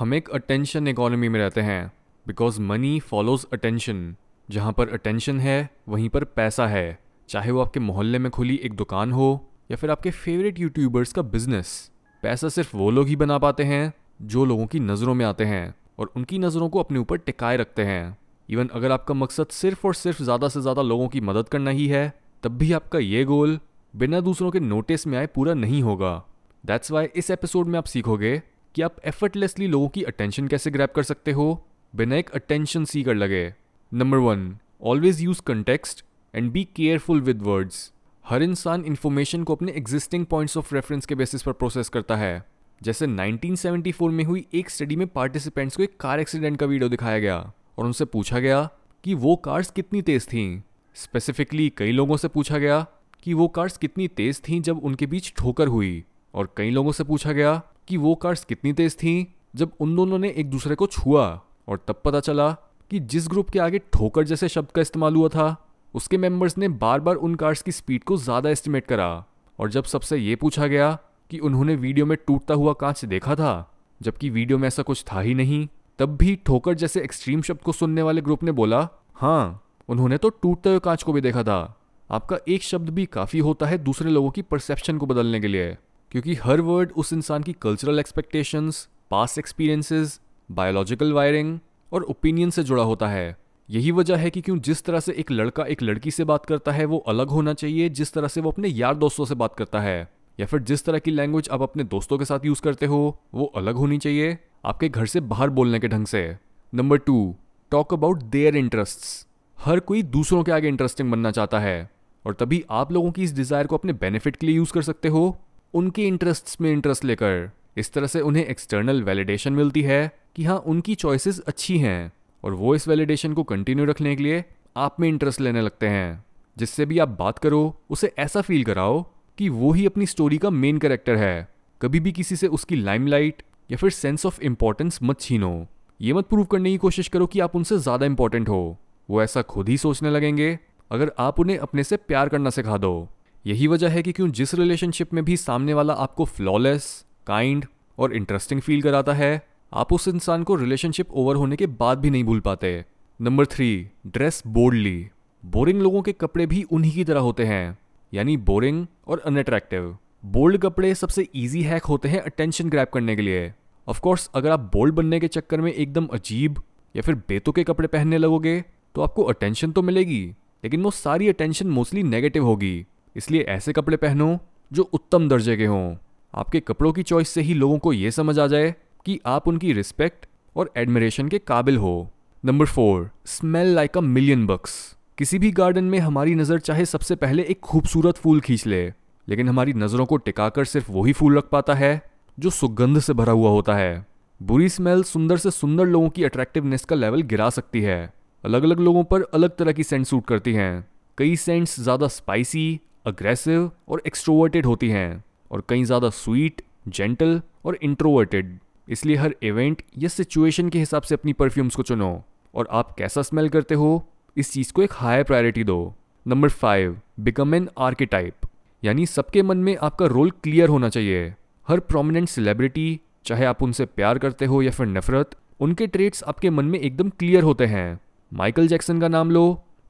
हम एक attention economy में रहते हैं बिकॉज़ मनी फॉलोज अटेंशन जहाँ पर अटेंशन है, वहीं पर पैसा है. चाहे वो आपके मोहल्ले में खुली एक दुकान हो, या फिर आपके फेवरेट यूट्यूबर्स का बिज़नेस पैसा सिर्फ़ वो लोग ही बना पाते हैं, जो लोगों की नज़रों में आते हैं, और उनकी नज़रों को अपने ऊपर टिकाए रखते हैं. इवन अगर आपका मकसद सिर्फ़ और सिर्फ़ ज़्यादा से ज़्यादा लोगों की मदद करना ही है, तब भी आपका ये गोल बिना दूसरों के नोटिस में आए पूरा नहीं होगा. दैट्स वाई इस एपिसोड में आप सीखोगे कि आप एफर्टलेसली लोगों की अटेंशन कैसे ग्रैप कर सकते हो? बिना एक अटेंशन सीकर लगे। Number one always use context and be careful with words हर इंसान इन्फॉर्मेशन को अपने एग्जिस्टिंग पॉइंट्स ऑफ़ रेफरेंस के बेसिस पर प्रोसेस करता है। जैसे 1974 में हुई एक स्टडी में पार्टिसिपेंट्स को एक कार एक्सीडेंट का वीडियो दिखाया गया और उनसे पूछा गया कि वो कार्स कितनी तेज थीं। स्पेसिफिकली कई लोगों से पूछा गया कि वो कार्स कितनी तेज थीं जब उनके बीच ठोकर हुई और कई लोगों से पूछा गया कि वो कार्स कितनी तेज थीं जब उन दोनों ने एक दूसरे को छुआ और तब पता चला कि जिस ग्रुप के आगे ठोकर जैसे शब्द का इस्तेमाल हुआ था, उसके मेंबर्स ने बार बार उन कार्स की स्पीड को ज़्यादा एस्टिमेट करा। और जब सबसे ये पूछा गया कि उन्होंने वीडियो में टूटता हुआ कांच देखा था, जबकि वीडियो में ऐसा कुछ था ही नहीं, तब भी ठोकर जैसे एक्सट्रीम शब्द को सुनने वाले ग्रुप ने बोला हाँ उन्होंने तो टूटते हुए कांच को भी देखा था। आपका एक शब्द भी काफ़ी होता है दूसरे लोगों की परसेप्शन को बदलने के लिए। क्योंकि हर वर्ड उस इंसान की cultural expectations past experiences biological wiring और ओपिनियन से जुड़ा होता है। यही वजह है कि क्यों जिस तरह से एक लड़का एक लड़की से बात करता है, वो अलग होना चाहिए, जिस तरह से वो अपने यार दोस्तों से बात करता है। या फिर जिस तरह की लैंग्वेज आप अपने दोस्तों के साथ यूज़ करते हो, वो अलग होनी चाहिए आपके घर से बाहर बोलने के ढंग से। Number two talk about their interest हर कोई दूसरों के आगे इंटरेस्टिंग बनना चाहता है और तभी आप लोगों की इस डिज़ायर को अपने बेनिफिट के लिए यूज़ कर सकते हो। उनके इंटरेस्ट्स में इंटरेस्ट लेकर। इस तरह से उन्हें एक्सटर्नल वैलिडेशन मिलती है कि हाँ उनकी चॉइसेस अच्छी हैं और वो इस वैलिडेशन को कंटिन्यू रखने के लिए आप में इंटरेस्ट लेने लगते हैं। जिससे भी आप बात करो, उसे ऐसा फील कराओ कि वो ही अपनी स्टोरी का मेन करेक्टर है। कभी भी किसी से उसकी लाइमलाइट या फिर सेंस ऑफ़ इम्पोर्टेंस मत छीनो। ये मत प्रूव करने की कोशिश करो कि आप उनसे ज़्यादा इंपॉर्टेंट हो। वो ऐसा खुद ही सोचने लगेंगे। अगर आप उन्हें अपने से प्यार करना सिखा दो। यही वजह है कि क्यों जिस रिलेशनशिप में भी सामने वाला आपको फ्लॉलेस काइंड और इंटरेस्टिंग फील कराता है, आप उस इंसान को रिलेशनशिप ओवर होने के बाद भी नहीं भूल पाते। Number three dress boldly boring लोगों के कपड़े भी उन्हीं की तरह होते हैं, यानी बोरिंग और अनअट्रैक्टिव बोल्ड कपड़े सबसे इजी हैक होते हैं अटेंशन ग्रैप करने के लिए। ऑफ़ कोर्स अगर आप बोल्ड बनने के चक्कर में एकदम अजीब या फिर बेतों के कपड़े पहनने लगोगे तो आपको अटेंशन तो मिलेगी, लेकिन वो सारी अटेंशन मोस्टली नेगेटिव होगी। इसलिए ऐसे कपड़े पहनो जो उत्तम दर्जे के हों। आपके कपड़ों की चॉइस से ही लोगों को ये समझ आ जाए कि आप उनकी रिस्पेक्ट और एडमिरेशन के काबिल हो। Number four smell like a million bucks किसी भी गार्डन में हमारी नज़र चाहे सबसे पहले एक खूबसूरत फूल खींच ले, लेकिन हमारी नज़रों को टिकाकर सिर्फ़ वही फूल रख पाता है जो सुगंध से भरा हुआ होता है। बुरी स्मेल सुंदर से सुंदर लोगों की अट्रैक्टिवनेस का लेवल गिरा सकती है। अलग अलग लोगों पर अलग तरह की सेंट सूट करती हैं। कई सेंट्स ज़्यादा स्पाइसी अग्रेसिव और एक्सट्रोवर्टेड होती हैं और कहीं ज़्यादा स्वीट जेंटल और इंट्रोवर्टेड इसलिए हर इवेंट या सिचुएशन के हिसाब से अपनी परफ्यूम्स को चुनो और आप कैसा स्मेल करते हो, इस चीज़ को एक हाई प्रायोरिटी दो। Number five become an archetype यानी सबके मन में आपका रोल क्लियर होना चाहिए। हर प्रोमिनेंट सेलिब्रिटी चाहे आप उनसे प्यार करते हो या फिर नफरत, उनके ट्रेट्स आपके मन में एकदम क्लियर होते हैं। माइकल जैक्सन का नाम लो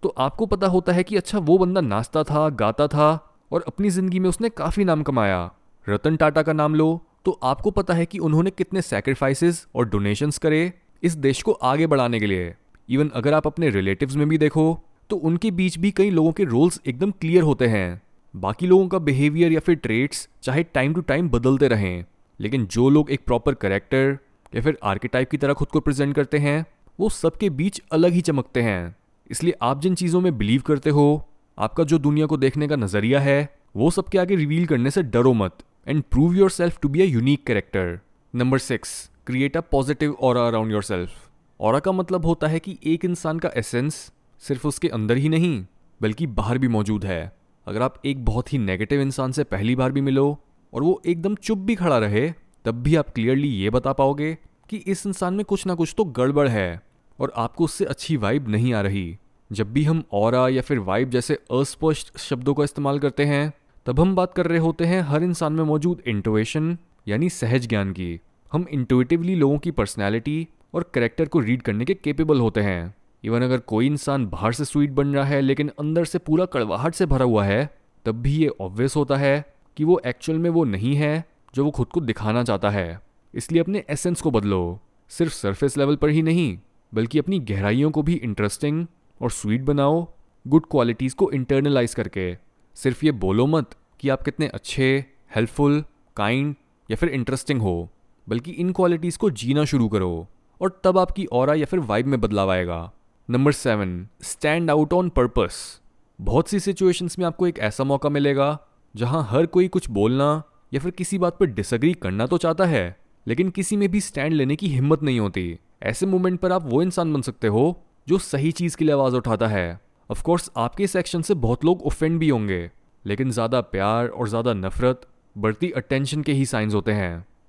तो आपको पता होता है कि अच्छा वो बंदा नाचता था, गाता था और अपनी ज़िंदगी में उसने काफ़ी नाम कमाया। रतन टाटा का नाम लो। तो आपको पता है कि उन्होंने कितने सेक्रीफाइसेस और डोनेशंस करे इस देश को आगे बढ़ाने के लिए। इवन अगर आप अपने रिलेटिव्स में भी देखो तो उनके बीच भी कई लोगों के रोल्स एकदम क्लियर होते हैं। बाकी लोगों का बिहेवियर या फिर ट्रेट्स चाहे टाइम टू टाइम बदलते रहें। लेकिन जो लोग एक प्रॉपर करेक्टर या फिर आर्किटाइप की तरह खुद को प्रेजेंट करते हैं, वो सबके बीच अलग ही चमकते हैं। इसलिए आप जिन चीज़ों में बिलीव करते हो, आपका जो दुनिया को देखने का नज़रिया है, वो सबके आगे रिवील करने से डरो मत and prove yourself to be a unique character number six create a positive aura around yourself aura का मतलब होता है कि एक इंसान का एसेंस सिर्फ़ उसके अंदर ही नहीं, बल्कि बाहर भी मौजूद है। अगर आप एक बहुत ही नेगेटिव इंसान से पहली बार भी मिलो और वो एकदम चुप भी खड़ा रहे, तब भी आप क्लियरली ये बता पाओगे कि इस इंसान में कुछ ना कुछ तो गड़बड़ है और आपको उससे अच्छी वाइब नहीं आ रही। जब भी हम और या फिर वाइब जैसे अस्पष्ट शब्दों का इस्तेमाल करते हैं, तब हम बात कर रहे होते हैं हर इंसान में मौजूद इंटोवेशन यानी सहज ज्ञान की। हम इंटोटिवली लोगों की पर्सनैलिटी और करेक्टर को रीड करने के केपेबल होते हैं। इवन अगर कोई इंसान बाहर से स्वीट बन रहा है, लेकिन अंदर से पूरा कड़वाहट से भरा हुआ है, तब भी ये ऑब्वियस होता है कि वो एक्चुअल में वो नहीं है जो वो खुद को दिखाना चाहता है। इसलिए अपने एसेंस को बदलो। सिर्फ़ सरफेस लेवल पर ही नहीं, बल्कि अपनी गहराइयों को भी इंटरेस्टिंग और स्वीट बनाओ गुड क्वालिटीज़ को इंटरनलाइज करके। सिर्फ़ ये बोलो मत कि आप कितने अच्छे हेल्पफुल काइंड या फिर इंटरेस्टिंग हो, बल्कि इन क्वालिटीज़ को जीना शुरू करो और तब आपकी और या फिर वाइब में बदलाव आएगा। Number seven stand out on purpose बहुत सी सिचुएशंस में आपको एक ऐसा मौका मिलेगा जहाँ हर कोई कुछ बोलना या फिर किसी बात पर डिसग्री करना तो चाहता है, लेकिन किसी में भी स्टैंड लेने की हिम्मत नहीं होती। ऐसे मोमेंट पर आप वो इंसान बन सकते हो जो सही चीज़ के लिए आवाज़ उठाता है। ऑफकोर्स आपके सेक्शन से बहुत लोग ऑफेंड भी होंगे, लेकिन ज़्यादा प्यार और ज़्यादा नफरत बढ़ती अटेंशन के ही साइंस होते हैं।